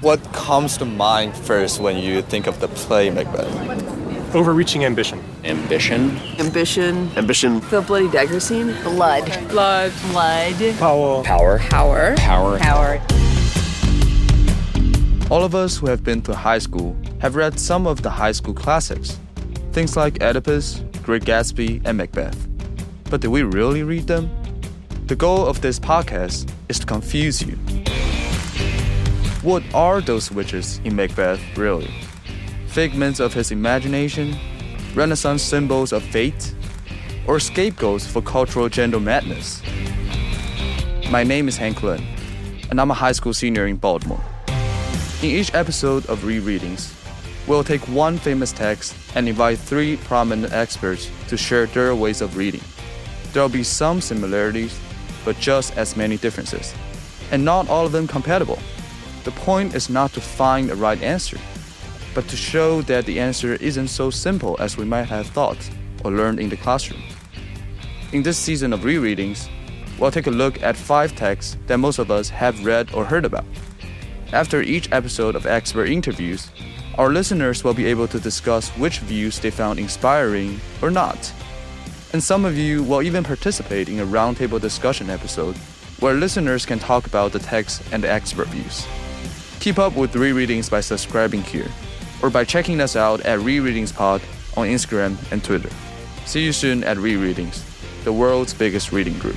what comes to mind first when you think of the play Macbeth? Overreaching ambition. Ambition. Ambition. Ambition. The bloody dagger scene. Blood. Blood. Blood. Power. Power. Power. Power. Power. All of us who have been to high school have read some of the high school classics. Things like Oedipus, Great Gatsby, and Macbeth. But did we really read them? The goal of this podcast is to confuse you. What are those witches in Macbeth really? Figments of his imagination? Renaissance symbols of fate? Or scapegoats for cultural gender madness? My name is Hank Lin, and I'm a high school senior in Baltimore. In each episode of Rereadings, we'll take one famous text and invite three prominent experts to share their ways of reading. There'll be some similarities, but just as many differences, and not all of them compatible. The point is not to find the right answer, but to show that the answer isn't so simple as we might have thought or learned in the classroom. In this season of rereadings, we'll take a look at five texts that most of us have read or heard about. After each episode of expert interviews, our listeners will be able to discuss which views they found inspiring or not. And some of you will even participate in a roundtable discussion episode where listeners can talk about the text and the expert views. Keep up with rereadings by subscribing here or by checking us out at Rereadings Pod on Instagram and Twitter. See you soon at Rereadings, the world's biggest reading group.